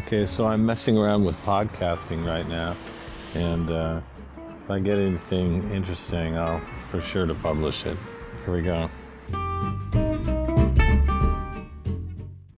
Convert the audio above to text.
Okay, so I'm messing around with podcasting right now, and uh, if I get anything interesting, I'll for sure to publish it. Here we go.